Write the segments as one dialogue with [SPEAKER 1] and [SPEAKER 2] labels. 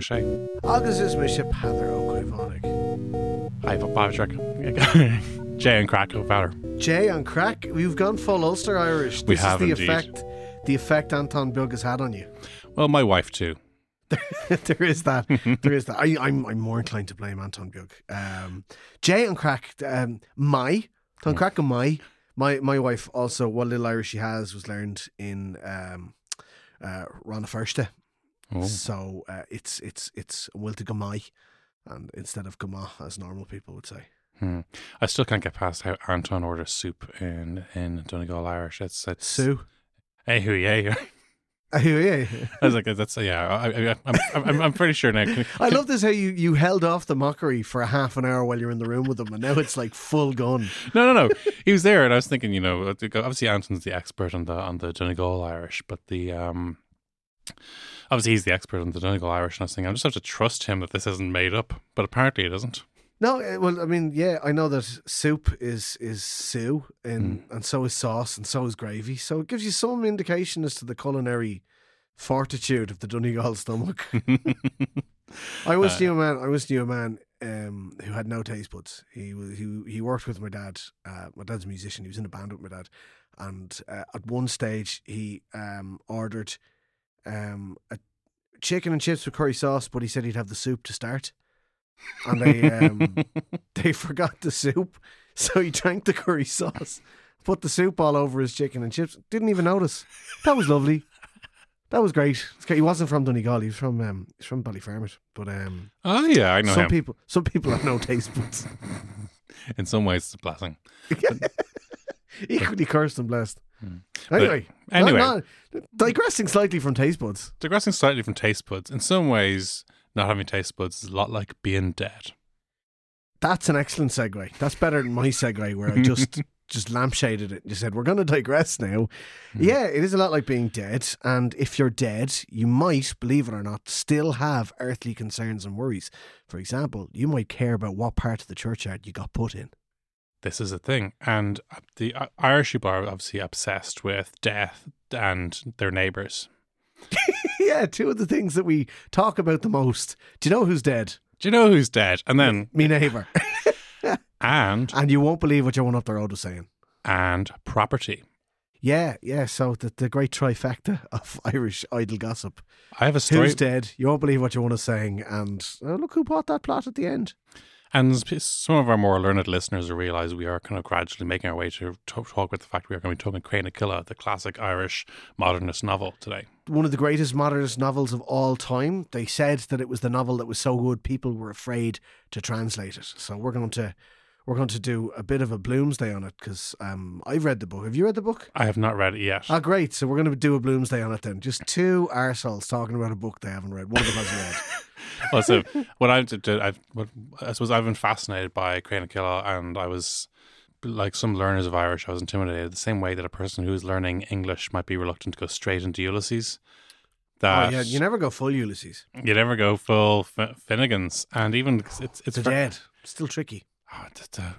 [SPEAKER 1] hhéir is mis darcha sé.
[SPEAKER 2] Agus is me se Peadar Ó Caomhánaigh.
[SPEAKER 1] Haimh Bátre Jé an crack ó bhar.
[SPEAKER 2] Jay on crack, we've gone full Ulster Irish. This
[SPEAKER 1] We
[SPEAKER 2] is
[SPEAKER 1] have
[SPEAKER 2] the
[SPEAKER 1] indeed.
[SPEAKER 2] effect the effect Anton Bug has had on you.
[SPEAKER 1] Well, my wife too.
[SPEAKER 2] there is that. there is that. I, I'm I'm more inclined to blame Anton Bug. Um, Jay on crack. Um, my Ton crack and my my my wife also. What little Irish she has was learned in um, uh, Rann na Feirste.
[SPEAKER 1] Oh.
[SPEAKER 2] So uh, it's it's it's will to gamai, and instead of gama as normal people would say.
[SPEAKER 1] Hmm. I still can't get past how Anton orders soup in in Donegal Irish. It's, it's
[SPEAKER 2] Sue.
[SPEAKER 1] Hey, who yeah. I was like, that's yeah. I, I, I'm, I'm I'm pretty sure now. Can-
[SPEAKER 2] I love this how you, you held off the mockery for a half an hour while you're in the room with them, and now it's like full gun.
[SPEAKER 1] No, no, no. He was there, and I was thinking, you know, obviously Anton's the expert on the on the Donegal Irish, but the um, obviously he's the expert on the Donegal Irish, and I was thinking, I just have to trust him that this isn't made up, but apparently it isn't.
[SPEAKER 2] No, uh, well, I mean, yeah, I know that soup is is Sue, and and so is sauce, and so is gravy. So it gives you some indication as to the culinary fortitude of the Donegal stomach. I once knew a man. I once knew a man um, who had no taste buds. He was he he worked with my dad. Uh, my dad's a musician. He was in a band with my dad, and uh, at one stage he um, ordered um, a chicken and chips with curry sauce, but he said he'd have the soup to start. And they um, they forgot the soup, so he drank the curry sauce, put the soup all over his chicken and chips. Didn't even notice. That was lovely. That was great. He wasn't from Donegal. He was from um, he's from Ballyfermot. But um,
[SPEAKER 1] Oh yeah, I know
[SPEAKER 2] some
[SPEAKER 1] him.
[SPEAKER 2] people some people have no taste buds.
[SPEAKER 1] In some ways, it's a blessing.
[SPEAKER 2] Equally cursed and blessed.
[SPEAKER 1] Hmm.
[SPEAKER 2] Anyway,
[SPEAKER 1] anyway.
[SPEAKER 2] no, no, digressing slightly from taste buds.
[SPEAKER 1] Digressing slightly from taste buds, in some ways, not having taste buds is a lot like being dead.
[SPEAKER 2] That's an excellent segue. That's better than my segue where I just just lampshaded it and just said we're going to digress now. Yeah, it is a lot like being dead, and if you're dead, you might, believe it or not, still have earthly concerns and worries. For example, you might care about what part of the churchyard you got put in.
[SPEAKER 1] This is a thing, and uh, the uh, Irish people are obviously obsessed with death and their neighbours.
[SPEAKER 2] yeah, two of the things that we talk about the most. Do you know who's dead?
[SPEAKER 1] Do you know who's dead? And then
[SPEAKER 2] Me neighbour.
[SPEAKER 1] and
[SPEAKER 2] and you won't believe what your one up the road was saying.
[SPEAKER 1] and property.
[SPEAKER 2] Yeah, yeah. So the, the great trifecta of Irish idle gossip.
[SPEAKER 1] I have a story,
[SPEAKER 2] Who's dead? You won't believe what your one is saying. And uh, look who bought that plot at the end.
[SPEAKER 1] And some of our more learned listeners will realise we are kind of gradually making our way to talk, about the fact we are going to be talking Cré na Cille, the classic Irish modernist novel today.
[SPEAKER 2] One of the greatest modernist novels of all time. They said that it was the novel that was so good people were afraid to translate it. So we're going to we're going to do a bit of a Bloomsday on it because um, I've read the book. Have you read the book?
[SPEAKER 1] I have not read it yet.
[SPEAKER 2] Ah, great. So we're going to do a Bloomsday on it then. Just two arseholes talking about a book they haven't read. One of them hasn't read.
[SPEAKER 1] also, what I've I've, what, I suppose I've been fascinated by Cré na Cille, and I was like some learners of Irish. I was intimidated the same way that a person who is learning English might be reluctant to go straight into Ulysses.
[SPEAKER 2] Oh,
[SPEAKER 1] That
[SPEAKER 2] yeah, you never go full Ulysses.
[SPEAKER 1] you never go full F- Finnegans, and even it's it's
[SPEAKER 2] The
[SPEAKER 1] ver-
[SPEAKER 2] dead. Still tricky.
[SPEAKER 1] Oh,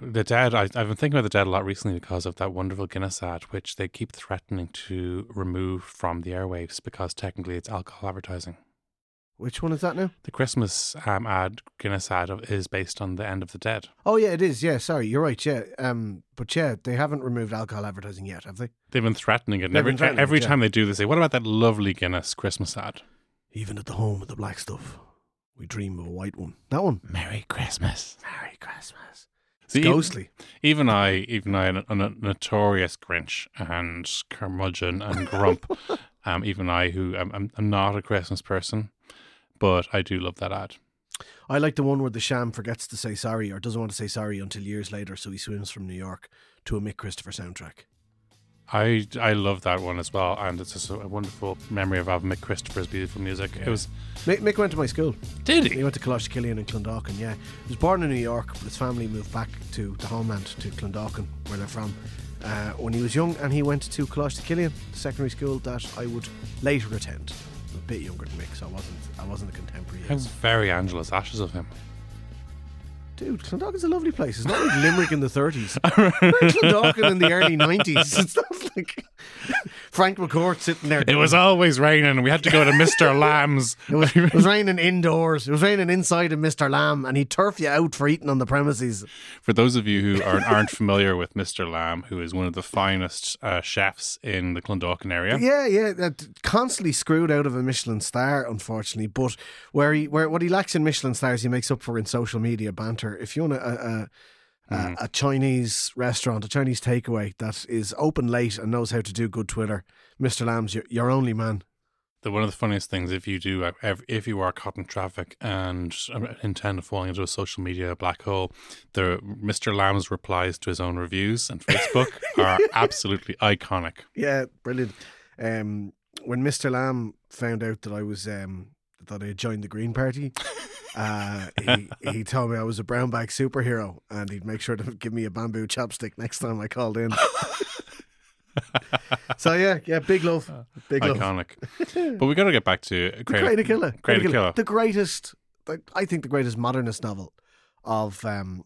[SPEAKER 1] the, dead. I, I've been thinking about the dead a lot recently because of that wonderful Guinness ad, which they keep threatening to remove from the airwaves because technically it's alcohol advertising.
[SPEAKER 2] Which one is that now?
[SPEAKER 1] The Christmas um, ad, Guinness ad, is based on the end of the dead.
[SPEAKER 2] Oh yeah, it is. Yeah, sorry, you're right. Yeah, um, but yeah, they haven't removed alcohol advertising yet, have they?
[SPEAKER 1] They've been threatening it. And every
[SPEAKER 2] threatening
[SPEAKER 1] every
[SPEAKER 2] it, yeah.
[SPEAKER 1] time they do, they say, "What about that lovely Guinness Christmas ad?"
[SPEAKER 2] Even at the home of the black stuff, we dream of a white one. That one.
[SPEAKER 1] Merry Christmas.
[SPEAKER 2] Merry Christmas.
[SPEAKER 1] See,
[SPEAKER 2] It's
[SPEAKER 1] even-
[SPEAKER 2] ghostly.
[SPEAKER 1] Even I, even I, a, a notorious Grinch and curmudgeon and grump, um, even I, who I'm, I'm, I'm not a Christmas person, but I do love that ad.
[SPEAKER 2] I like the one where the sham forgets to say sorry or doesn't want to say sorry until years later, so he swims from New York to a Mic Christopher soundtrack.
[SPEAKER 1] I, I love that one as well, and it's just a, a wonderful memory of having Mic Christopher's beautiful music. It was
[SPEAKER 2] Mic, Mic went to my school.
[SPEAKER 1] did
[SPEAKER 2] He He went to Coláiste Cillian in Clondalkin, yeah. He was born in New York, but his family moved back to the homeland, to Clondalkin, where they're from, uh, when he was young, and he went to Coláiste Cillian, secondary school that I would later attend. I'm a bit younger than Mic, so I wasn't, I wasn't a contemporary.
[SPEAKER 1] How
[SPEAKER 2] yes.
[SPEAKER 1] very Angela's Ashes of him.
[SPEAKER 2] Dude, Clondalkin's a lovely place. It's not like Limerick in the 30s. Clondalkin in the early 90s. It's not like Frank McCourt sitting there.
[SPEAKER 1] It was always raining, we had to go to Mr. Lamb's.
[SPEAKER 2] It was, it was raining indoors. It was raining inside of Mr. Lamb, and he'd turf you out for eating on the premises.
[SPEAKER 1] For those of you who aren't, aren't familiar with Mr. Lamb, who is one of the finest uh, chefs in the Clondalkin area,
[SPEAKER 2] Yeah, yeah, that constantly screwed out of a Michelin star, unfortunately. But where he, where what he lacks in Michelin stars, he makes up for in social media banter. If you want a, a, a, a Chinese restaurant, a Chinese takeaway that is open late and knows how to do good Twitter, Mr. Lamb's your, your only man.
[SPEAKER 1] the one of the funniest things if you do uh, if you are caught in traffic and uh, intend falling into a social media black hole, the Mr. Lamb's replies to his own reviews on Facebook are absolutely iconic.
[SPEAKER 2] Yeah, brilliant. Um, when Mr. Lamb found out that I was um, that I had joined the Green Party, uh, he he told me I was a brown bag superhero, and he'd make sure to give me a bamboo chopstick next time I called in. so yeah, yeah, big love, big love.
[SPEAKER 1] Iconic. but we got to get back to Craig-
[SPEAKER 2] Great Killer,
[SPEAKER 1] Great Killer.
[SPEAKER 2] the greatest, I think the greatest modernist novel of um,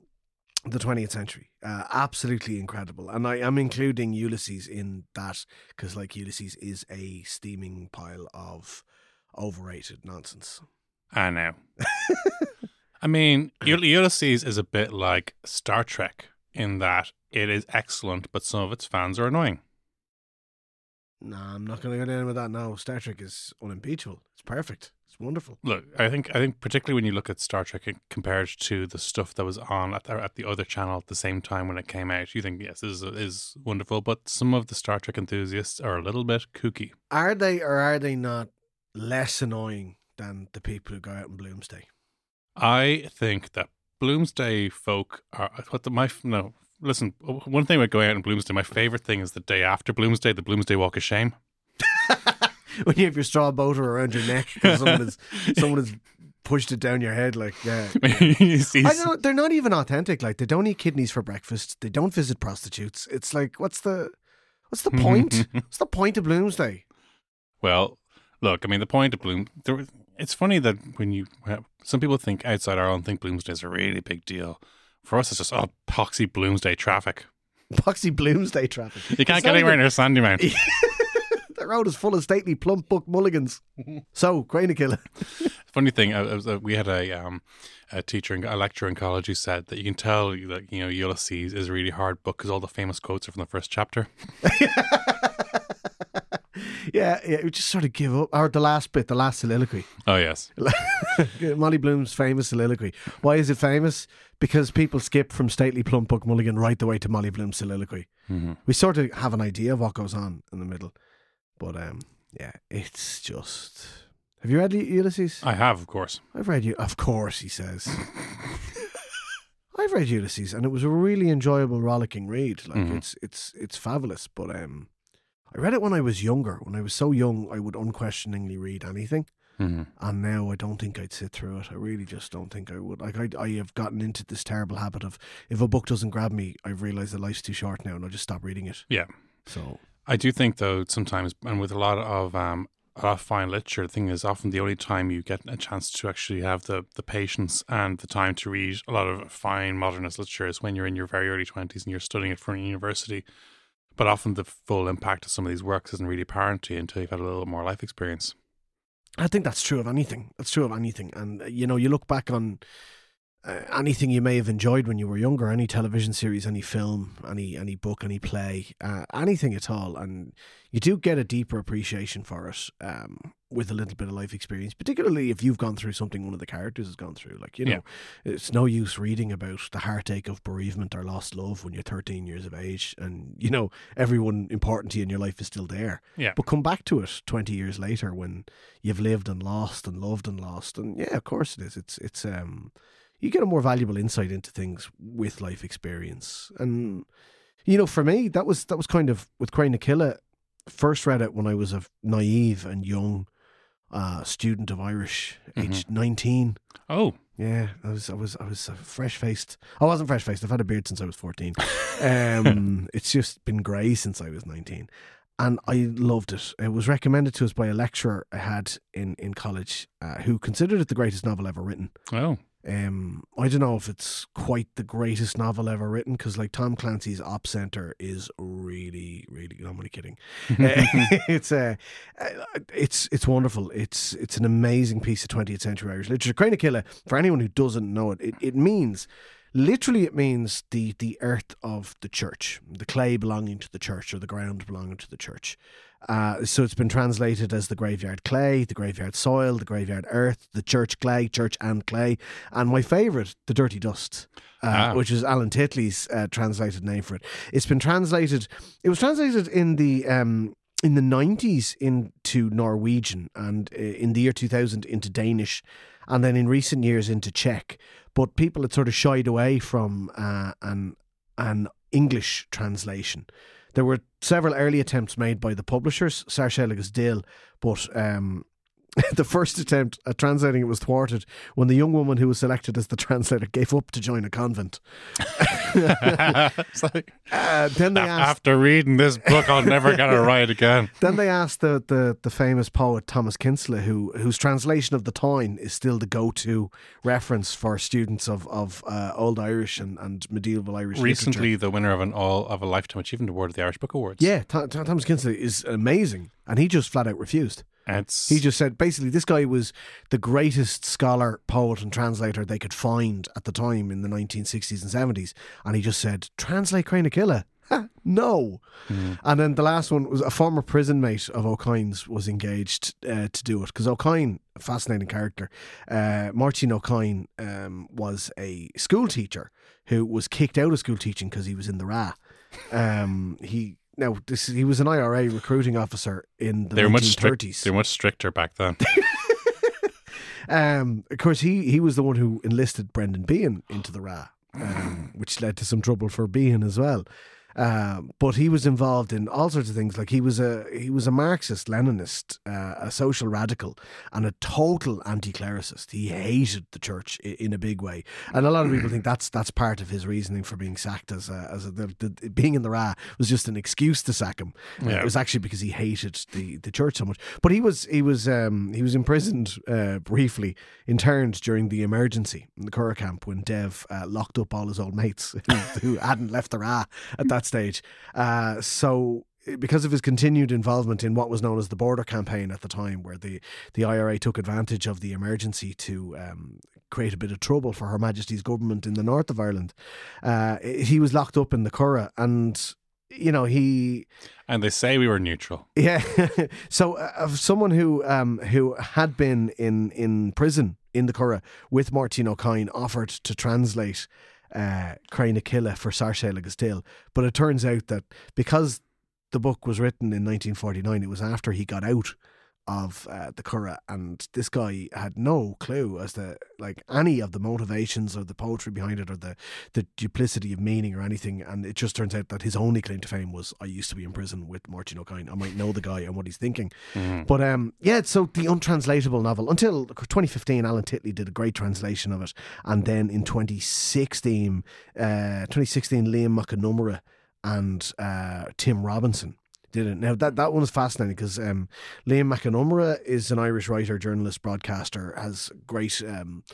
[SPEAKER 2] the 20th century. Uh, absolutely incredible, and I am including Ulysses in that because, like, Ulysses is a steaming pile of overrated nonsense.
[SPEAKER 1] I know. I mean, Ul- Ulysses is a bit like Star Trek in that it is excellent, but some of its fans are annoying.
[SPEAKER 2] Nah, I'm not going to go down with that now. Star Trek is unimpeachable. It's perfect. It's wonderful.
[SPEAKER 1] Look, I think I think particularly when you look at Star Trek compared to the stuff that was on at the, at the other channel at the same time when it came out, you think yes, this is is wonderful. But some of the Star Trek enthusiasts are a little bit kooky.
[SPEAKER 2] Are they or are they not less annoying than the people who go out on Bloomsday?
[SPEAKER 1] I think that Bloomsday folk are what the my no. Listen, one thing about going out on Bloomsday, my favorite thing is the day after Bloomsday, the Bloomsday Walk of Shame.
[SPEAKER 2] when you have your straw boater around your neck because someone has someone has pushed it down your head like yeah. I don't. They're not even authentic. Like they don't eat kidneys for breakfast. They don't visit prostitutes. It's like what's the what's the point? what's the point of Bloomsday?
[SPEAKER 1] Well, look, I mean, the point of Bloom, there, it's funny that when you, have, some people think outside Ireland think Bloomsday is a really big deal. For us, it's just, oh, poxy Bloomsday traffic.
[SPEAKER 2] Poxy Bloomsday traffic.
[SPEAKER 1] You can't
[SPEAKER 2] It's
[SPEAKER 1] get anywhere
[SPEAKER 2] even-
[SPEAKER 1] near Sandymount.
[SPEAKER 2] The road is full of stately plump Buck Mulligans. so, Grain a Killer.
[SPEAKER 1] Funny thing, uh, was, uh, we had a, um, a teacher, in, a lecturer in college who said that you can tell that, you know, Ulysses is a really hard book because all the famous quotes are from the first chapter.
[SPEAKER 2] Yeah, yeah, we just sort of give up. Or the last bit, the last soliloquy.
[SPEAKER 1] Oh, yes.
[SPEAKER 2] Molly Bloom's famous soliloquy. Why is it famous? Because people skip from stately plump Buck Mulligan right the way to Molly Bloom's soliloquy.
[SPEAKER 1] hmm
[SPEAKER 2] We sort of have an idea of what goes on in the middle, but um, yeah, it's just. Have you read Ulysses?
[SPEAKER 1] I have, of course.
[SPEAKER 2] I've read you. Of course, he says. I've read Ulysses, and it was a really enjoyable, rollicking read. Like
[SPEAKER 1] Mhm.
[SPEAKER 2] it's it's it's fabulous. But um, I read it when I was younger. When I was so young, I would unquestioningly read anything.
[SPEAKER 1] hmm
[SPEAKER 2] And now I don't think I'd sit through it. I really just don't think I would. Like I, I have gotten into this terrible habit of if a book doesn't grab me, I've realised that life's too short now, and I'll just stop reading it.
[SPEAKER 1] Yeah.
[SPEAKER 2] So
[SPEAKER 1] I do think, though, sometimes, and with a lot of um, a lot of fine literature, the thing is often the only time you get a chance to actually have the, the patience and the time to read a lot of fine modernist literature is when you're in your very early 20s and you're studying it for a university. But often the full impact of some of these works isn't really apparent to you until you've had a little more life experience.
[SPEAKER 2] I think that's true of anything. That's true of anything. And uh, you know, you look back on uh, anything you may have enjoyed when you were younger, any television series, any film, any any book, any play, uh, anything at all, and you do get a deeper appreciation for it um, with a little bit of life experience. Particularly if you've gone through something one of the characters has gone through. Like you know, it's no use reading about the heartache of bereavement or lost love when you're 13 years of age, and you know everyone important to you in your life is still there.
[SPEAKER 1] Yeah.
[SPEAKER 2] But come back to it 20 years later when you've lived and lost and loved and lost. And yeah, of course it is. It's, it's, um, you get a more valuable insight into things with life experience. And, you know, for me, that was, that was kind of with Cré na Cille. First read it when I was a naive and young, uh, student of Irish, aged 19.
[SPEAKER 1] Oh,
[SPEAKER 2] Yeah, I was, I was, I was fresh faced. I wasn't fresh faced. I've had a beard since I was fourteen. Um, it's just been grey since I was nineteen, and I loved it. It was recommended to us by a lecturer I had in in college, uh, who considered it the greatest novel ever written.
[SPEAKER 1] oh,
[SPEAKER 2] Um, I don't know if it's quite the greatest novel ever written because, like, Tom Clancy's Op Center is really, really. No, I'm only kidding. Uh, it's uh, uh, it's it's wonderful. It's it's an amazing piece of 20th century Irish literature. Cré na Cille, for anyone who doesn't know it, it, it means literally it means the the earth of the church, the clay belonging to the church or the ground belonging to the church. Uh, so it's been translated as the graveyard clay, the graveyard soil, the graveyard earth, the church clay, church and clay, and my favourite, the dirty dust, uh,
[SPEAKER 1] Ah.
[SPEAKER 2] which is Alan Titley's uh, translated name for it. It's been translated. It was translated in the um, in the nineties into Norwegian, and uh, in the year two thousand into Danish, and then in recent years into Czech. But people had sort of shied away from uh, an an English translation. There were several early attempts made by the publishers, Sáirséal agus Dill, but um, the first attempt at translating it was thwarted when the young woman who was selected as the translator gave up to join a convent.
[SPEAKER 1] Like,
[SPEAKER 2] Uh, then they asked.
[SPEAKER 1] after reading this book, I'll never get it right again.
[SPEAKER 2] Then they asked the, the, the famous poet Thomas Kinsella, who whose translation of the Táin is still the go to reference for students of of uh, Old Irish and, and medieval Irish literature.
[SPEAKER 1] Recently, the winner of an all of a lifetime achievement award at the Irish Book Awards.
[SPEAKER 2] Yeah, Th- Th- Thomas Kinsella is amazing, and he just flat out refused.
[SPEAKER 1] It's
[SPEAKER 2] He just said basically this guy was the greatest scholar, poet, and translator they could find at the time in the 1960s and 70s, and he just said, "Translate Cré na Cille." Ha, no. And then the last one was a former prison mate of Ó Cadhain's was engaged uh, to do it because Ó Cadhain, a fascinating character, uh, Máirtín Ó Cadhain um, was a school teacher who was kicked out of school teaching because he was in the Ra. Um, he now this he was an IRA recruiting officer in the
[SPEAKER 1] they were much
[SPEAKER 2] 1930s.
[SPEAKER 1] strict, they were much stricter back then.
[SPEAKER 2] Um, of course, he he was the one who enlisted Brendan Behan into the Ra, um, which led to some trouble for Behan as well. Um, but he was involved in all sorts of things. Like he was a he was a Marxist, Leninist, uh, a social radical, and a total anti-clericist. He hated the church i- in a big way, and a lot of people think that's that's part of his reasoning for being sacked as a, as a, the, the, being in the Ra was just an excuse to sack him. Uh,
[SPEAKER 1] Yeah.
[SPEAKER 2] it was actually because he hated the, the church so much. But he was he was um, he was imprisoned uh, briefly, interned during the emergency in the Curragh camp when Dev uh, locked up all his old mates who, who hadn't left the Ra at that stage. Uh, so. Because of his continued involvement in what was known as the border campaign at the time, where the, the IRA took advantage of the emergency to um, create a bit of trouble for Her Majesty's government in the north of Ireland, uh, he was locked up in the Curragh, and you know he
[SPEAKER 1] and they say we were neutral.
[SPEAKER 2] yeah. so, uh, of someone who um, who had been in in prison in the Curragh with Máirtín Ó Cadhain offered to translate uh, Cré na Cille for Sarsha Still, but it turns out that because the book was written in 1949, it was after he got out of uh, the Curragh, and this guy had no clue as to like any of the motivations or the poetry behind it or the the duplicity of meaning or anything. And it just turns out that his only claim to fame was I used to be in prison with Máirtín Ó Cadhain. I might know the guy and what he's thinking. But um, yeah, so the untranslatable novel until 2015, Alan Titley did a great translation of it, and then in 2016, uh, 2016, Liam Mac Con Iomaire and uh, Tim Robinson did it. Now that that one is fascinating because um, Liam Mac Con Iomaire is an Irish writer, journalist, broadcaster, has great. Um,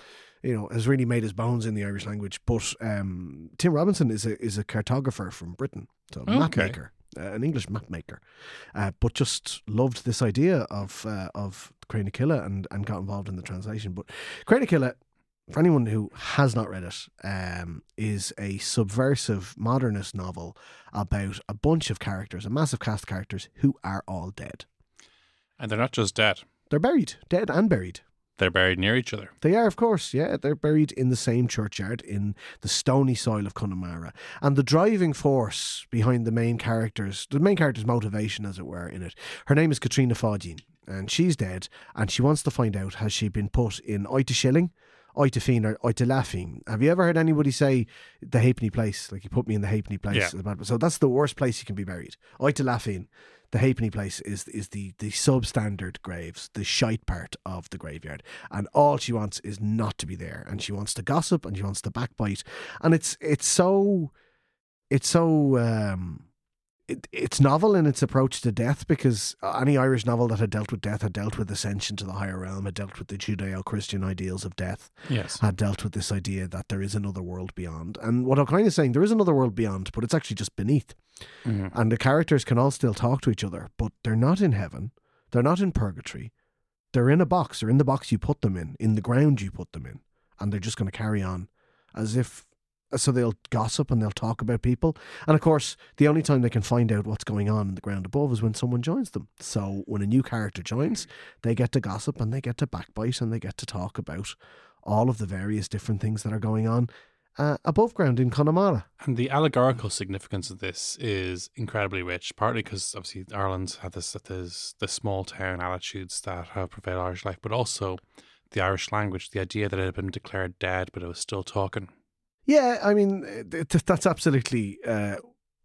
[SPEAKER 2] you know, has really made his bones in the Irish language. But um, Tim Robinson is a is a cartographer from Britain, so a map maker, uh, an English map maker, uh, but just loved this idea of uh, of Cré na Cille and and got involved in the translation. But Cré na Cille, for anyone who has not read it, um, is a subversive modernist novel about a bunch of characters, a massive cast of characters who are all dead.
[SPEAKER 1] And they're not just dead;
[SPEAKER 2] They're buried, dead and buried.
[SPEAKER 1] they're buried near each other.
[SPEAKER 2] They are, of course, yeah. They're buried in the same churchyard in the stony soil of Connemara. And the driving force behind the main characters, the main character's motivation, as it were, in it, her name is Caitríona Pháidín, and she's dead, and she wants to find out has she been put in Oita Oita Fiend, or Oita Laughing. Have you ever heard anybody say the halfpenny place? Like, you put me in the halfpenny place.
[SPEAKER 1] Yeah.
[SPEAKER 2] So that's the worst place you can be buried. Oita Laughing. The halfpenny place is is the the substandard graves, the shite part of the graveyard, and all she wants is not to be there, and she wants to gossip and she wants to backbite, and it's it's so, it's so um, it, it's novel in its approach to death because any Irish novel that had dealt with death had dealt with ascension to the higher realm, had dealt with the Judeo Christian ideals of death,
[SPEAKER 1] Yes.
[SPEAKER 2] had dealt with this idea that there is another world beyond. And what Ó Cadhain is saying, there is another world beyond, but it's actually just beneath.
[SPEAKER 1] Mhm.
[SPEAKER 2] And the characters can all still talk to each other, but they're not in heaven, they're not in purgatory. They're in a box, they're in the box you put them in, in the ground you put them in. And they're just going to carry on as if so they'll gossip and they'll talk about people. And of course, the only time they can find out what's going on in the ground above is when someone joins them. So when a new character joins, they get to gossip and they get to backbite and they get to talk about all of the various different things that are going on uh, above ground in Connemara.
[SPEAKER 1] And the allegorical significance of this is incredibly rich, partly because obviously Ireland's had this this the small town attitudes that have prevailed Irish life, but also the Irish language, the idea that it had been declared dead, but it was still talking.
[SPEAKER 2] Yeah, I mean th- th- that's absolutely uh,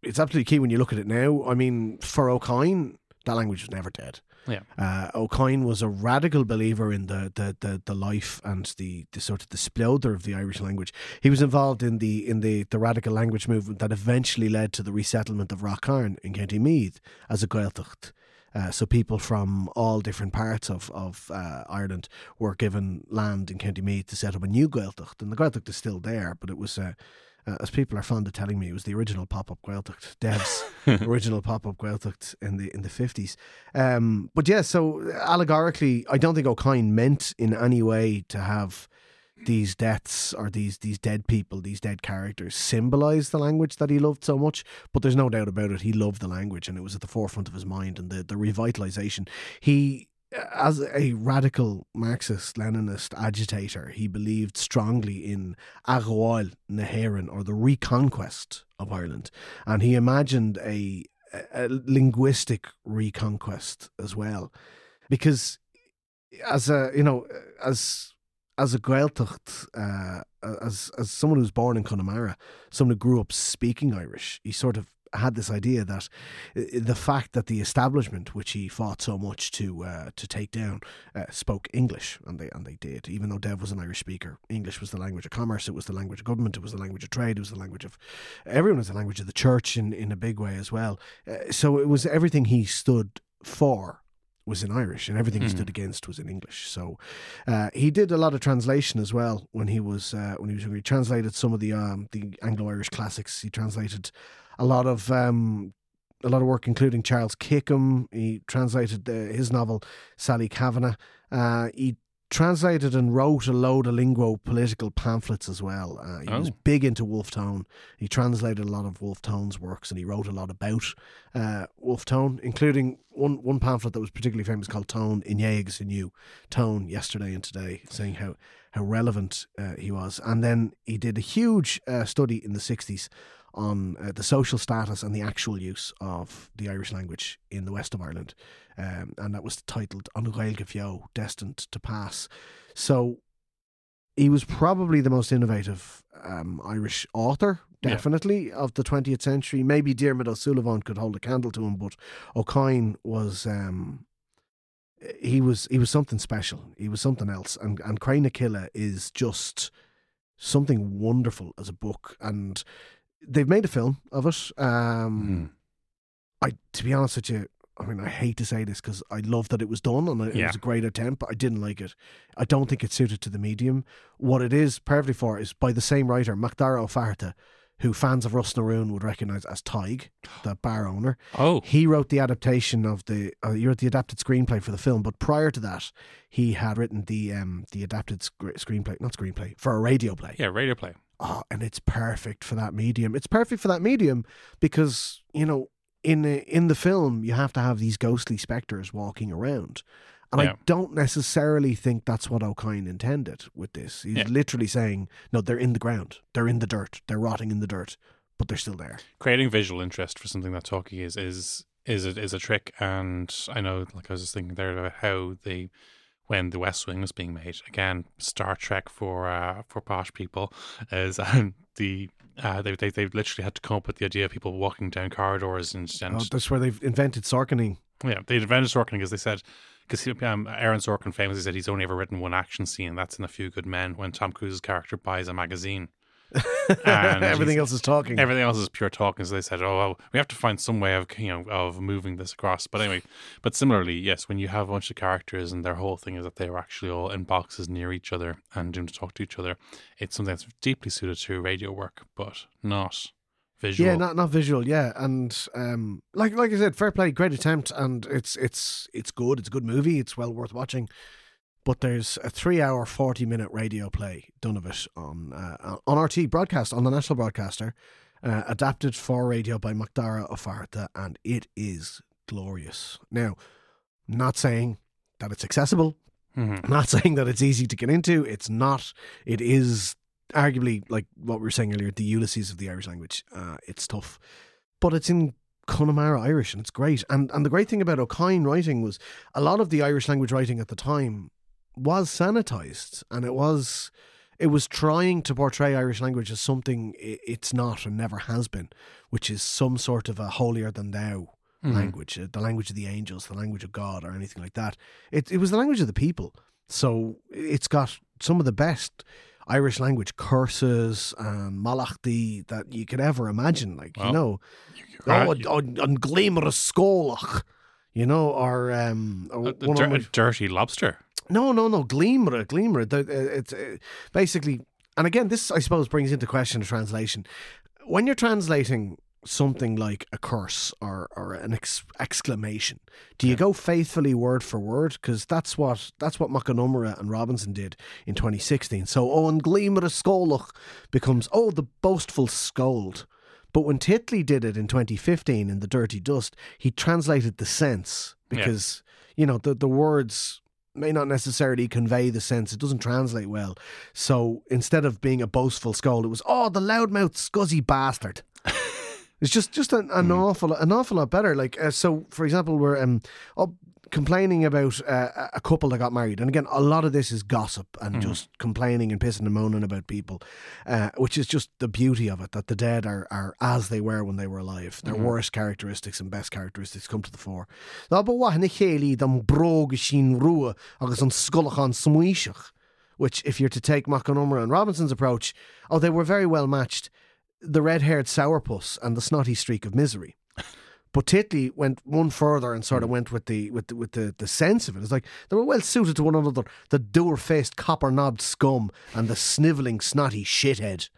[SPEAKER 2] it's absolutely key when you look at it now. I mean, for Ó Cadhain, that language was never dead.
[SPEAKER 1] Yeah.
[SPEAKER 2] Uh, Ó Cadhain was a radical believer in the the, the, the life and the, the sort of the splendor of the Irish language. He was involved in the in the, the radical language movement that eventually led to the resettlement of Rath Cairn in County Meath as a Gaeltacht. Uh, so people from all different parts of of uh, Ireland were given land in County Meath to set up a new Gaeltacht, and the Gaeltacht is still there, but it was. Uh, uh, as people are fond of telling me, it was the original pop-up Gaeltacht, Dev's original pop-up Gaeltacht in the in the fifties. Um, but yeah, so allegorically, I don't think Ó Cadhain meant in any way to have these deaths or these these dead people, these dead characters, symbolize the language that he loved so much. But there's no doubt about it, he loved the language, and it was at the forefront of his mind. And the the revitalization, he uh, as a radical Marxist Leninist agitator, he believed strongly in Aghail Naharan or the reconquest of Ireland, and he imagined a, a linguistic reconquest as well, because as a you know as as a Gaeltacht, uh, as as someone who's born in Connemara, someone who grew up speaking Irish, he sort of had this idea that uh, the fact that the establishment, which he fought so much to uh, to take down, uh, spoke English, and they and they did. Even though Dev was an Irish speaker, English was the language of commerce. It was the language of government. It was the language of trade. It was the language of everyone. Was the language of the church in in a big way as well. Uh, so it was everything he stood for was in Irish, and everything he
[SPEAKER 1] Mm.
[SPEAKER 2] stood against was in English. So uh, he did a lot of translation as well when he was uh, when he was he translated some of the um, the Anglo Irish classics. He translated a lot of um, a lot of work, including Charles Kickham. He translated uh, his novel Sally Kavanagh. Uh, he translated and wrote a load of linguo political pamphlets as well. Uh, he was
[SPEAKER 1] Oh.
[SPEAKER 2] big into Wolfe Tone. He translated a lot of Wolfe Tone's works and he wrote a lot about uh, Wolfe Tone, including one one pamphlet that was particularly famous called Tone Inné agus Inniu, Tone yesterday and today, saying how how relevant uh, he was. And then he did a huge uh, study in the sixties on uh, the social status and the actual use of the Irish language in the west of Ireland, um, and that was titled "An Gaeilge Destined to Pass." So he was probably the most innovative um, Irish author,
[SPEAKER 1] Yeah.
[SPEAKER 2] definitely of the twentieth century. Maybe Diarmid O'Sullivan could hold a candle to him, but Ó Cadhain was. Um, he was he was something special. He was something else, and and Cré na Cille is just something wonderful as a book, and they've made a film of it. Um,
[SPEAKER 1] Mm.
[SPEAKER 2] I, to be honest with you, I mean, I hate to say this because I love that it was done and it
[SPEAKER 1] Yeah.
[SPEAKER 2] was a great attempt, but I didn't like it. I don't think it's suited to the medium. What it is perfectly for is by the same writer, Macdara Ó Fátharta, who fans of Ros na Rún would recognise as Tig, the bar owner.
[SPEAKER 1] Oh,
[SPEAKER 2] He wrote the adaptation of the, uh, he wrote the adapted screenplay for the film, but prior to that, he had written the um, the adapted sc- screenplay, not screenplay, for a radio play.
[SPEAKER 1] yeah, radio play.
[SPEAKER 2] Oh, and it's perfect for that medium. It's perfect for that medium because you know in the, in the film you have to have these ghostly specters walking around, and
[SPEAKER 1] Yeah.
[SPEAKER 2] I don't necessarily think that's what Ó Cadhain intended with this. He's
[SPEAKER 1] Yeah.
[SPEAKER 2] literally saying, no, they're in the ground, they're in the dirt, they're rotting in the dirt, but they're still there.
[SPEAKER 1] creating visual interest for something that talkie is is is a, is a trick and i know like i was just thinking there about how the when the west wing was being made again star trek for uh for posh people is um, the uh they, they they literally had to come up with the idea of people walking down corridors and, and
[SPEAKER 2] Oh, that's where they've invented Sorkening.
[SPEAKER 1] yeah they invented sorkin because they said because um, Aaron Sorkin famously said he's only ever written one action scene. That's in A Few Good Men when Tom Cruise's character buys a magazine. And
[SPEAKER 2] Everything else is talking.
[SPEAKER 1] Everything else is pure talking. So they said, "Oh, well, we have to find some way of you know of moving this across." But anyway, but similarly, yes, when you have a bunch of characters and their whole thing is that they are actually all in boxes near each other and doing to talk to each other, it's something that's deeply suited to radio work, but not visual.
[SPEAKER 2] Yeah, not not visual. Yeah, and um, like like I said, fair play, great attempt, and it's it's it's good. It's a good movie. It's well worth watching. But there's a three-hour, forty-minute radio play done of it on uh, on RTÉ broadcast on the national broadcaster, uh, adapted for radio by Macdara Ó Fátharta, and it is glorious. Now, not saying that it's accessible,
[SPEAKER 1] Mhm.
[SPEAKER 2] not saying that it's easy to get into. It's not. It is arguably like what we were saying earlier, the Ulysses of the Irish language. Uh, it's tough, but it's in Connemara Irish and it's great. And and the great thing about Ó Cadhain writing was a lot of the Irish language writing at the time was sanitized, and it was it was trying to portray Irish language as something it's not and never has been, which is some sort of a holier than thou
[SPEAKER 1] Mhm.
[SPEAKER 2] language, uh, the language of the angels, the language of God, or anything like that. It it was the language of the people. So it's got some of the best Irish language curses and mallachtaí that you could ever imagine. Like you know, oh, on gleamrous skolach, you know, or um, or
[SPEAKER 1] A- a
[SPEAKER 2] one
[SPEAKER 1] dir- a
[SPEAKER 2] my-
[SPEAKER 1] dirty lobster.
[SPEAKER 2] No, no, no, gleamra, gleamra. Uh, It's uh, basically, and again, this I suppose brings into question the translation. When you're translating something like a curse or, or an ex- exclamation, do you
[SPEAKER 1] Yeah.
[SPEAKER 2] go faithfully word for word? Because that's what that's what Mac Con Iomaire and Robinson did in 2016. So, oh, and gleamra skolach becomes oh, the boastful scold. But when Titley did it in 2015 in The Dirty Dust, he translated the sense
[SPEAKER 1] Yeah.
[SPEAKER 2] because, you know, the, the words may not necessarily convey the sense. It doesn't translate well. So instead of being a boastful scold, it was, oh, the loudmouth scuzzy bastard. It's just just an, an awful an awful lot better. Like uh, so, for example, we're um up complaining about uh, a couple that got married, and again, a lot of this is gossip and just complaining and pissing and moaning about people, uh, which is just the beauty of it. That the dead are are as they were when they were alive. Their worst characteristics and best characteristics come to the fore. No, but what na chéli dam brog sin rua agus an skulachan smuishach. Which, if you're to take Mac Con Iomaire and Robinson's approach, oh, they were very well matched the red haired sourpuss and the snotty streak of misery. But Titley went one further and sort of went with the with the, with the, the sense of it. It's like they were well suited to one another. The dour faced copper knobbed scum and the snivelling snotty shithead.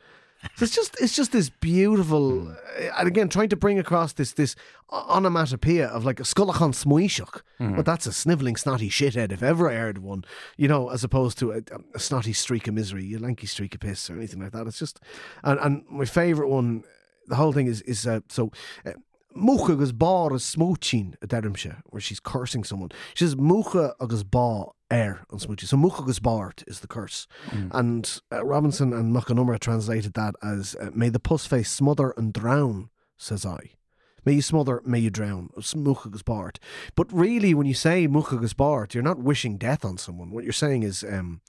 [SPEAKER 2] So it's just it's just this beautiful uh, and again trying to bring across this this onomatopoeia of like a skulachan smuishach. But that's a snivelling snotty shithead if ever I heard one. You know, as opposed to a, a snotty streak of misery, a lanky streak of piss or anything like that. It's just and and my favourite one, the whole thing is is uh, so. Uh, Mucha agus bar is smooching a Derrimshire, where she's cursing someone. She says Mucha agus bar air on smooching. So Mucha agus bart is the curse. And uh, Robinson and Mac Con Iomaire translated that as uh, May the puss face smother and drown, says I. May you smother, may you drown. It's Mucha agus bart. But really, when you say Mucha agus bart, you're not wishing death on someone. What you're saying is, um,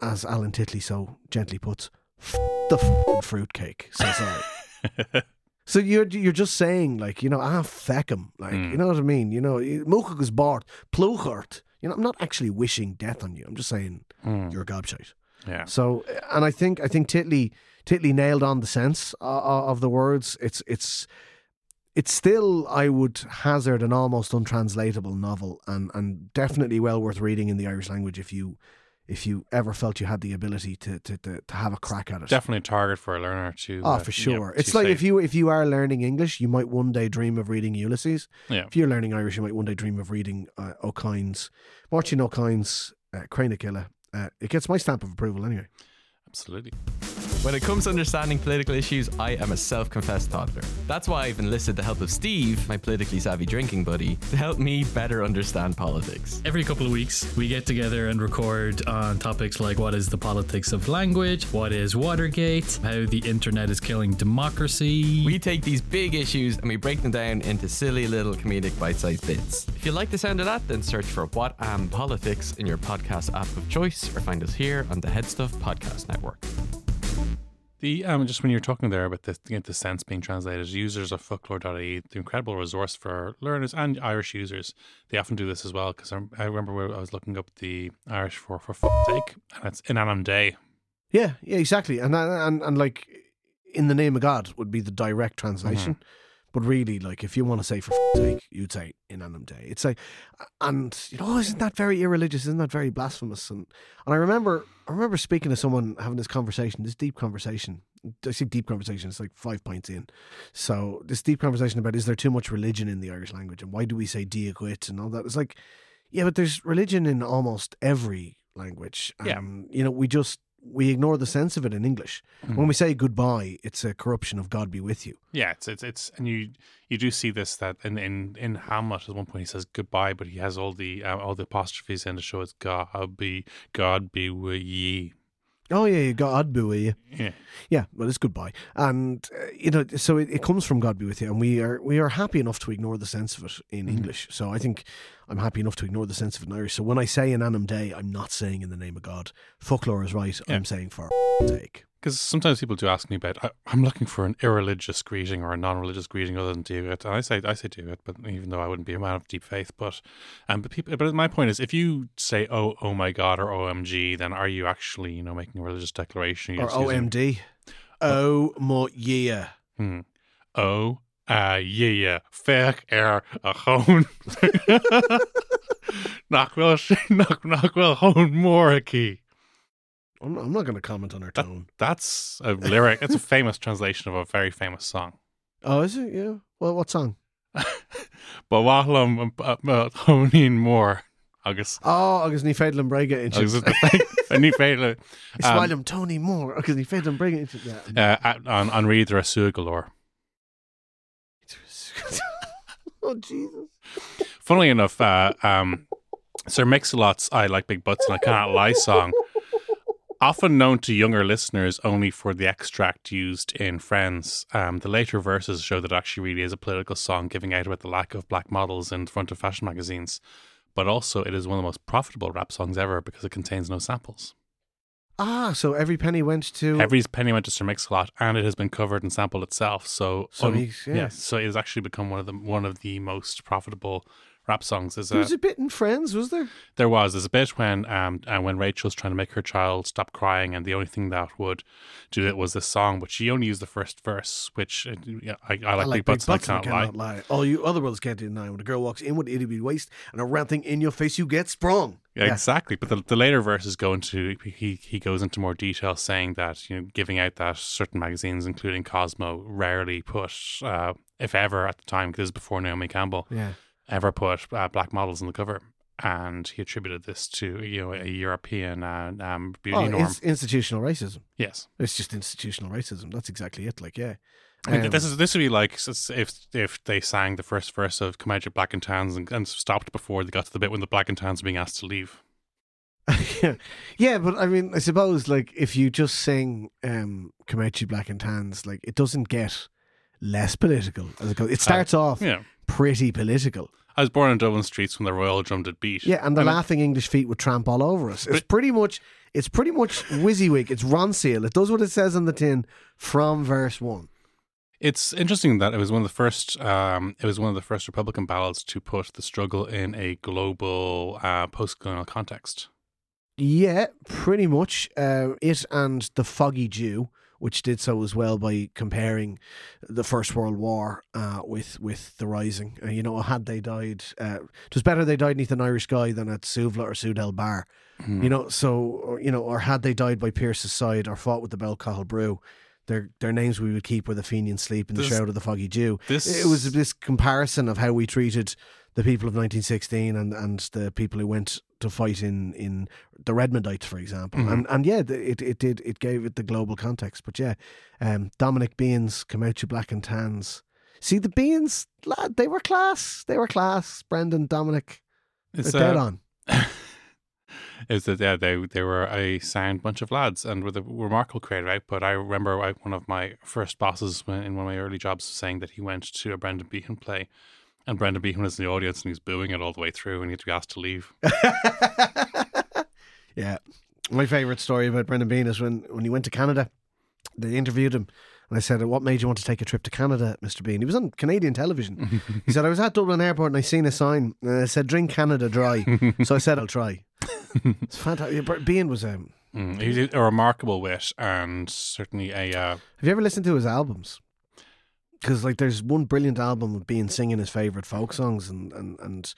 [SPEAKER 2] as Alan Titley so gently puts, F the fruitcake, says I. So you're you're just saying like you know ah feck him like
[SPEAKER 1] Mm.
[SPEAKER 2] you know what I mean you know Muchagus Bart Pluchart you know I'm not actually wishing death on you I'm just saying
[SPEAKER 1] Mm.
[SPEAKER 2] you're a gobshite
[SPEAKER 1] Yeah.
[SPEAKER 2] so and I think I think Titley Titley nailed on the sense uh, of the words it's it's it's still I would hazard an almost untranslatable novel and and definitely well worth reading in the Irish language if you if you ever felt you had the ability to to to, to have a crack at it
[SPEAKER 1] Definitely a target for a learner to.
[SPEAKER 2] Oh,
[SPEAKER 1] uh,
[SPEAKER 2] for
[SPEAKER 1] you know,
[SPEAKER 2] sure. it's like if you if you are learning English, you might one day dream of reading Ulysses.
[SPEAKER 1] Yeah.
[SPEAKER 2] If you're learning Irish, you might one day dream of reading uh, Ó Cadhain's, Martin O'Kine's uh, Cré na Cille. Uh, it gets my stamp of approval anyway.
[SPEAKER 1] Absolutely.
[SPEAKER 3] When it comes to understanding political issues, I am a self confessed toddler. That's why I've enlisted the help of Steve, my politically savvy drinking buddy, to help me better understand politics.
[SPEAKER 4] Every couple of weeks, we get together and record on topics like what is the politics of language, what is Watergate, how the internet is killing democracy.
[SPEAKER 3] We take these big issues and we break them down into silly little comedic bite sized bits. If you like the sound of that, then search for What Am Politics in your podcast app of choice or find us here on the Head Stuff Podcast Network.
[SPEAKER 1] The um, just when you're talking there about the, the, the sense being translated, users of focloir.ie, the incredible resource for learners and Irish users, they often do this as well. Because I, I remember where I was looking up the Irish for for fuck's sake, and it's in ainm Dé.
[SPEAKER 2] Yeah, yeah, exactly. And and and like in the name of God would be the direct translation. But really, like if you want to say for f- sake, you'd say in ainm Dé. It's like, and you know, isn't that very irreligious? Isn't that very blasphemous? And and I remember, I remember speaking to someone having this conversation, this deep conversation. I say deep conversation. It's like five points in. So this deep conversation about is there too much religion in the Irish language and why do we say Dia duit and all that? It's like, yeah, but there's religion in almost every language.
[SPEAKER 1] Yeah.
[SPEAKER 2] Um, you know, we just we ignore the sense of it in English. When we say goodbye, it's a corruption of God be with you.
[SPEAKER 1] Yeah, it's it's it's and you you do see this that in in in Hamlet at one point he says goodbye, but he has all the uh, all the apostrophes in to show it's God be God be with ye.
[SPEAKER 2] Oh yeah, you God be with you.
[SPEAKER 1] Yeah,
[SPEAKER 2] Yeah, well, it's goodbye, and uh, you know, so it, it comes from God be with you, and we are we are happy enough to ignore the sense of it in English. So I think I'm happy enough to ignore the sense of it in Irish. So when I say an ainm Dé, I'm not saying in the name of God. Focloir is right. I'm saying for sake.
[SPEAKER 1] Because sometimes people do ask me about I, I'm looking for an irreligious greeting or a non-religious greeting other than Dia duit, and I say I say Dia duit, but even though I wouldn't be a man of deep faith, but um, but people, but my point is, if you say oh oh my God or OMG, then are you actually you know making a religious declaration? You're
[SPEAKER 2] Or
[SPEAKER 1] just using-
[SPEAKER 2] OMD. Oh my yeah.
[SPEAKER 1] Hmm. Oh, uh, yeah, yeah. Feck er a hone. Nachwell, nach, nachwell hone moraki.
[SPEAKER 2] I'm not, I'm not going to comment on her tone.
[SPEAKER 1] That's a lyric. It's a famous translation of a very famous song.
[SPEAKER 2] Oh, is it? Yeah. Well, what song?
[SPEAKER 1] But wahlam honin more. Agus.
[SPEAKER 2] Oh, agus ní féidir an breige in
[SPEAKER 1] Agus ní féile
[SPEAKER 2] Smileum Tony Moore agus ní féidir an breige in yeah.
[SPEAKER 1] uh, an an reader a sugalore.
[SPEAKER 2] Oh Jesus.
[SPEAKER 1] Funnily enough, uh, um, Sir Mix-a-Lot's "I Like Big Butts and I Cannot Lie" song, often known to younger listeners only for the extract used in Friends. Um, the later verses show that it actually really is a political song, giving out about the lack of black models in front of fashion magazines. But also, it is one of the most profitable rap songs ever because it contains no samples.
[SPEAKER 2] Ah, so every penny went to
[SPEAKER 1] Every penny went to Sir Mix-a-Lot, and it has been covered and sampled itself. So,
[SPEAKER 2] So
[SPEAKER 1] un-
[SPEAKER 2] he's- yeah.
[SPEAKER 1] so it has actually become one of the one of the most profitable rap songs. Is
[SPEAKER 2] There
[SPEAKER 1] a,
[SPEAKER 2] was a bit in Friends, was there?
[SPEAKER 1] There was. There's a bit when um uh, when Rachel's trying to make her child stop crying, and the only thing that would do it was this song, but she only used the first verse, which uh, yeah, I, I like, big butts, and I can't lie.
[SPEAKER 2] lie. Oh, you other worlds can't deny. When a girl walks in with itty bitty waist and a round thing in your face, you get sprung.
[SPEAKER 1] Yeah, exactly. But the, the later verses go into he he goes into more detail, saying that you know giving out that certain magazines, including Cosmo, rarely put, uh, if ever at the time, because before Naomi Campbell,
[SPEAKER 2] Yeah.
[SPEAKER 1] Ever put uh, black models on the cover. And he attributed this to you know a European uh, um, beauty
[SPEAKER 2] Oh,
[SPEAKER 1] norm.
[SPEAKER 2] it's institutional racism.
[SPEAKER 1] yes,
[SPEAKER 2] It's just institutional racism. That's exactly it. Like, yeah.
[SPEAKER 1] I mean,
[SPEAKER 2] Um,
[SPEAKER 1] this is this would be like if if they sang the first verse of "Come Out Your Black and Tans" and, and stopped before they got to the bit when the Black and Tans were being asked to leave.
[SPEAKER 2] yeah. yeah, but I mean, I suppose like if you just sing um, "Comanche Black and Tans," like it doesn't get less political as it goes. It starts off
[SPEAKER 1] Yeah,
[SPEAKER 2] pretty political.
[SPEAKER 1] I was born in Dublin streets when the Royal Drum did beat.
[SPEAKER 2] Yeah, and the
[SPEAKER 1] And
[SPEAKER 2] laughing English feet would tramp all over us. It's pretty much it's pretty much WYSIWYG. It's Ronseal. It does what it says on the tin from verse one.
[SPEAKER 1] It's interesting that it was one of the first. Um, it was one of the first Republican ballads to put the struggle in a global uh, post-colonial context.
[SPEAKER 2] Yeah, pretty much. Uh, it and the Foggy Dew, which did so as well by comparing the First World War uh, with with the Rising. Uh, you know, had they died, uh, it was better they died beneath an Irish sky than at Suvla or Sedd el Bahr.
[SPEAKER 1] Hmm.
[SPEAKER 2] You know, so or, you know, or had they died by Pearse's side or fought with the Belcahill Brew. Their, their names we would keep were the Fenian Sleep and the
[SPEAKER 1] This-
[SPEAKER 2] Shroud of the Foggy Dew.
[SPEAKER 1] This
[SPEAKER 2] It was this comparison of how we treated the people of 1916 and, and the people who went to fight in, in the Redmondites, for example.
[SPEAKER 1] Mhm.
[SPEAKER 2] And and yeah, it, it did it gave it the global context. But yeah, um, Dominic Behan's, come out you black and tans. See the Behans, lad, they were class. They were class. Brendan, Dominic,
[SPEAKER 1] it's
[SPEAKER 2] they're dead
[SPEAKER 1] uh,
[SPEAKER 2] on.
[SPEAKER 1] is that yeah they they were a sound bunch of lads and with a remarkable creative output. I remember I, one of my first bosses when, in one of my early jobs saying that he went to a Brendan Behan play, and Brendan Behan is in the audience and he's booing it all the way through, and he had to be asked to leave.
[SPEAKER 2] yeah. My favourite story about Brendan Behan is when, when he went to Canada, they interviewed him. And I said, What made you want to take a trip to Canada, Mr. Behan? He was on Canadian television. he said, I was at Dublin Airport and I seen a sign and it said, Drink Canada dry. so I said, I'll try. It's fantastic. Behan was, um,
[SPEAKER 1] Mm, he's a remarkable wit and certainly a. Uh,
[SPEAKER 2] Have you ever listened to his albums? Because like, there's one brilliant album of Behan singing his favorite folk songs, and and and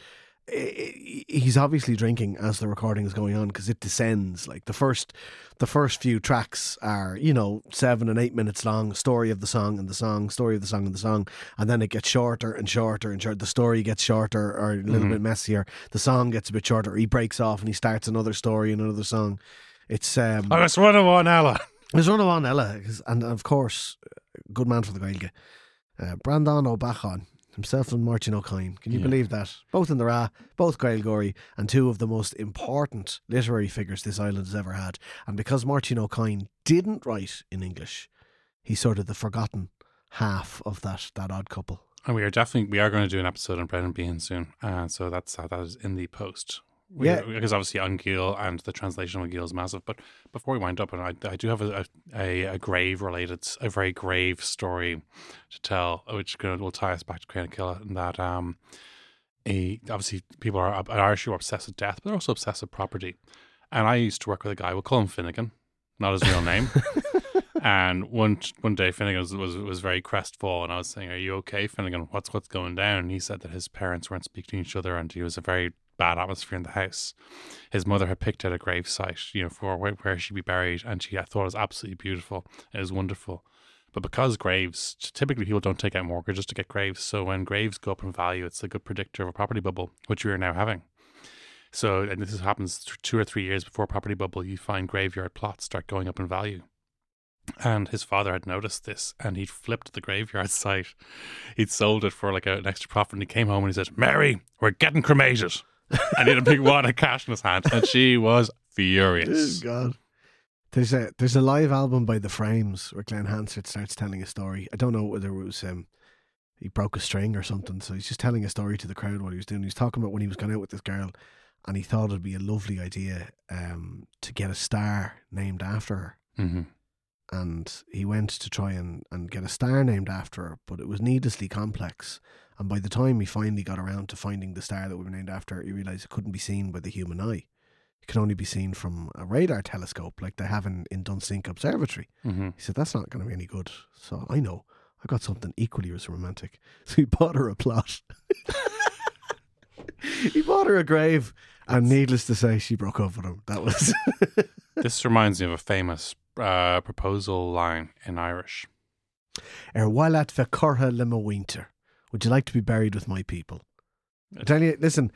[SPEAKER 2] he's obviously drinking as the recording is going on because it descends. Like the first, the first few tracks are you know seven and eight minutes long, story of the song and the song, story of the song and the song, and then it gets shorter and shorter and shorter. The story gets shorter or a little
[SPEAKER 1] Mhm.
[SPEAKER 2] bit messier. The song gets a bit shorter. He breaks off and he starts another story and another song. It's um,
[SPEAKER 1] oh, it's one of one, Ella.
[SPEAKER 2] there's one on Ella, 'cause- and of course, good man for the Gaeilge, uh, Breandán Ó Beacháin, himself and Máirtín Ó Cadhain. Can you
[SPEAKER 1] Yeah.
[SPEAKER 2] believe that? Both in the Ra, both Gaeilgeoirí, and two of the most important literary figures this island has ever had. And because Máirtín Ó Cadhain didn't write in English, he's sort of the forgotten half of that that odd couple.
[SPEAKER 1] And we are definitely we are going to do an episode on Brendan Behan soon, uh, so that's how that is in the post. We-
[SPEAKER 2] Yeah.
[SPEAKER 1] because obviously on and the translation of Gil is massive. But before we wind up, and I, I do have a, a, a grave related, a very grave story to tell, which kind of will tie us back to Cré na Cille, and that um, a, obviously people are at Irish who are obsessed with death, but they're also obsessed with property. And I used to work with a guy, we'll call him Finnegan, not his real name. And one one day Finnegan was, was was very crestfallen. I was saying, "Are you okay, Finnegan? What's what's going down?" And he said that his parents weren't speaking to each other, and he was a very bad atmosphere in the house. His mother had picked out a grave site, you know, for where, where she'd be buried, and she I thought it was absolutely beautiful. It was wonderful. But because graves, typically people don't take out mortgages to get graves, so when graves go up in value, it's a good predictor of a property bubble, which we are now having. So, and this happens two or three years before property bubble, you find graveyard plots start going up in value. And his father had noticed this and he'd flipped the graveyard site. He'd sold it for like an extra profit and he came home and he said, Mary, we're getting cremated. And he had a big wad of cash in his hand and she was furious.
[SPEAKER 2] God. There's a there's a live album by The Frames where Glen Hansard starts telling a story. I don't know whether it was um he broke a string or something, so he's just telling a story to the crowd what he was doing. He was talking about when he was going out with this girl and he thought it'd be a lovely idea um to get a star named after her.
[SPEAKER 1] hmm
[SPEAKER 2] And he went to try and, and get a star named after her, but it was needlessly complex. And by the time he finally got around to finding the star that we were named after, he realized it couldn't be seen by the human eye. It could only be seen from a radar telescope like they have in, in Dunsink Observatory.
[SPEAKER 1] hmm
[SPEAKER 2] He said, That's not going to be any good. So I know. I got something equally as romantic. So he bought her a plot. he bought her a grave. And needless to say, she broke up with him. That was.
[SPEAKER 1] This reminds me of a famous uh, proposal line in Irish.
[SPEAKER 2] Er walat fe corha le mo winter. Would you like to be buried with my people? I tell you, listen,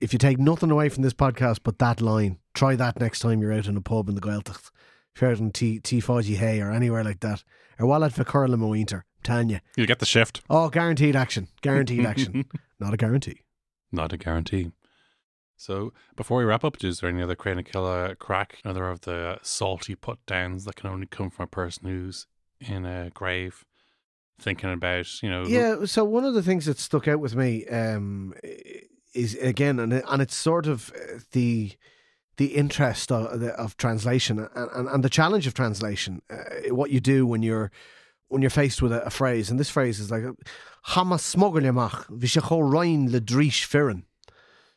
[SPEAKER 2] if you take nothing away from this podcast but that line, try that next time you're out in a pub in the Gaeltacht. If you're out in T T Fodgy Hay or anywhere like that. Er walat fe corha le mo winter. Tanya.
[SPEAKER 1] You'll get the shift.
[SPEAKER 2] Oh, guaranteed action. Guaranteed action. Not a guarantee.
[SPEAKER 1] Not a guarantee. So before we wrap up, is there any other Cré na Cille crack? Another of the salty put downs that can only come from a person who's in a grave thinking about, you know,
[SPEAKER 2] Yeah, so one of the things that stuck out with me um, is again, and and it's sort of uh, the the interest of, of translation and, and, and the challenge of translation. Uh, what you do when you're when you're faced with a, a phrase, and this phrase is like "Hamas smuggeljamach vishacho rein firin."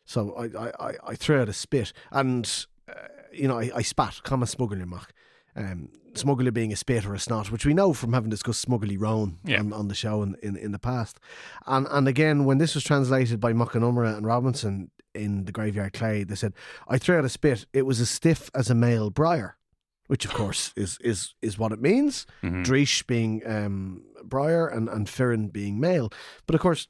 [SPEAKER 2] So I, I, I, threw out a spit, and uh, you know I, I spat "Hamas smuggeljamach." Um, smuggler being a spit or a snot, which we know from having discussed Smugairle Róin
[SPEAKER 1] Yeah.
[SPEAKER 2] on, on the show in, in, in the past. And and again, when this was translated by Mac Con Iomaire and Robinson in the Graveyard Clay, they said, I threw out a spit. It was as stiff as a male briar, which of course is is is what it means. Dreesh being um, briar and, and Firin being male. But of course,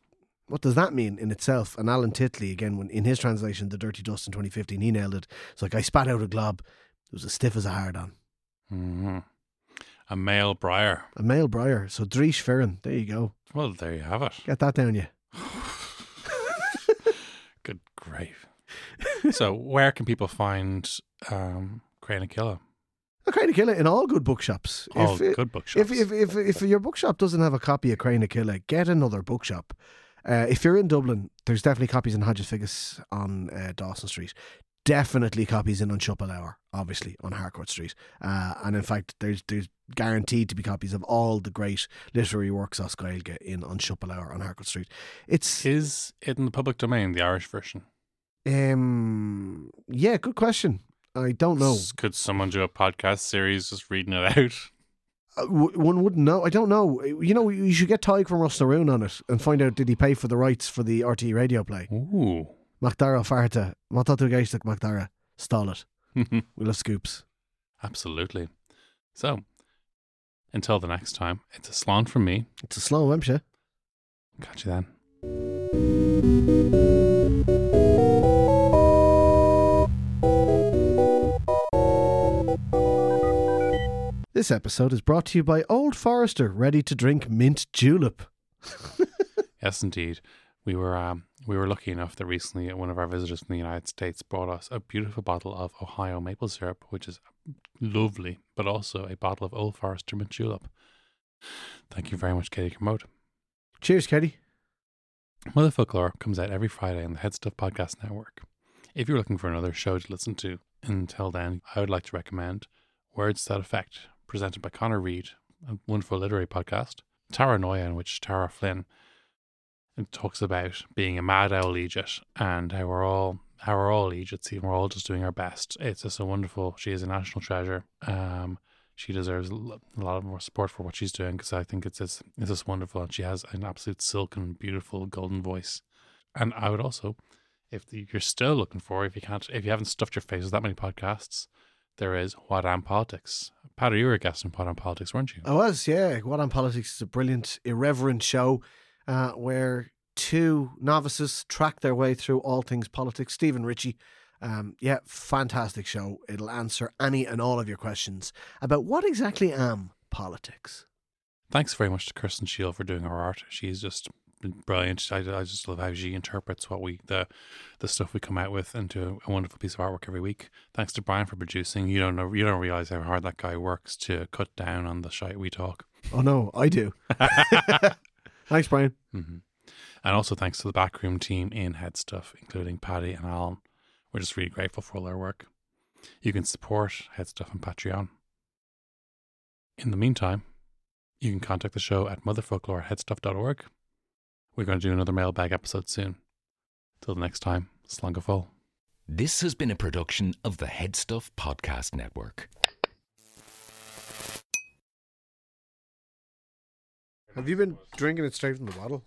[SPEAKER 2] what does that mean in itself? And Alan Titley, again, when in his translation, The Dirty Dust in 2015, he nailed it. It's like, I spat out a glob. It was as stiff as a hard on.
[SPEAKER 1] Mhm. a male briar.
[SPEAKER 2] A male briar. So Dreesh Firin. There you go.
[SPEAKER 1] Well, there you have it.
[SPEAKER 2] Get that down you.
[SPEAKER 1] Good grief. so, where can people find um, Cré na Cille?
[SPEAKER 2] I kind of kill it in all good bookshops.
[SPEAKER 1] All
[SPEAKER 2] if,
[SPEAKER 1] good bookshops.
[SPEAKER 2] if, if, if, if your bookshop doesn't have a copy of Cré na Cille, get another bookshop. Uh, if you're in Dublin, there's definitely copies in Hodges Figgis on uh, Dawson Street. Definitely copies in on Hour, obviously on Harcourt Street. Uh, and in fact, there's there's guaranteed to be copies of all the great literary works of Scoilge in on Hour on Harcourt Street. It's
[SPEAKER 1] Is it in the public domain, the Irish version?
[SPEAKER 2] um yeah, good question. I don't know.
[SPEAKER 1] Could someone do a podcast series just reading it out?
[SPEAKER 2] One wouldn't know. I don't know. You know, you should get Tadhg from Russell on it and find out did he pay for the rights for the RTÉ radio play.
[SPEAKER 1] Ooh.
[SPEAKER 2] Macdara Ó Fátharta, Matatu Geistak Macdara, stall it. We'll have scoops.
[SPEAKER 1] Absolutely. So, until the next time, it's a slán from me.
[SPEAKER 2] It's a slow Wemsha.
[SPEAKER 1] Catch you then.
[SPEAKER 2] This episode is brought to you by Old Forester, ready to drink mint julep.
[SPEAKER 1] Yes, indeed. We were um, we were lucky enough that recently one of our visitors from the United States brought us a beautiful bottle of Ohio maple syrup, which is lovely, but also a bottle of Old Forester mint julep. Thank you very much, Katie Kermode.
[SPEAKER 2] Cheers, Katie.
[SPEAKER 1] Mother Foclóir comes out every Friday on the Head Stuff Podcast Network. If you're looking for another show to listen to until then, I would like to recommend Words That Affect, presented by Connor Reed, a wonderful literary podcast. Taranoia, in which Tara Flynn talks about being a mad owl eejit and how we're all how we're all eejits and we're all just doing our best. It's just a wonderful. She is a national treasure. Um, she deserves a lo- a lot more support for what she's doing because I think it's just, it's just wonderful and she has an absolute silken, beautiful, golden voice. And I would also, if you're still looking for, if you can't, if you haven't stuffed your face with that many podcasts, there is What Am Politics. Patty, you were a guest on What Am Politics, weren't you?
[SPEAKER 2] I was, yeah. What Am Politics is a brilliant, irreverent show uh, where two novices track their way through all things politics. Stephen Ritchie, um, yeah, fantastic show. It'll answer any and all of your questions about what exactly am politics.
[SPEAKER 1] Thanks very much to Kirsten Shield for doing our art. She's just brilliant. I, I just love how she interprets what we the the stuff we come out with into a wonderful piece of artwork every week. Thanks to Brian for producing. You don't know you don't realize how hard that guy works to cut down on the shite we talk.
[SPEAKER 2] Oh no, I do. Thanks, Brian.
[SPEAKER 1] hmm And also thanks to the backroom team in Head Stuff, including Paddy and Alan. We're just really grateful for all their work. You can support Head Stuff on Patreon. In the meantime, you can contact the show at motherfocloir@headstuff.org. We're going to do another mailbag episode soon. Till the next time, slán go.
[SPEAKER 5] This has been a production of the Head Stuff Podcast Network.
[SPEAKER 2] Have you been drinking it straight from the bottle?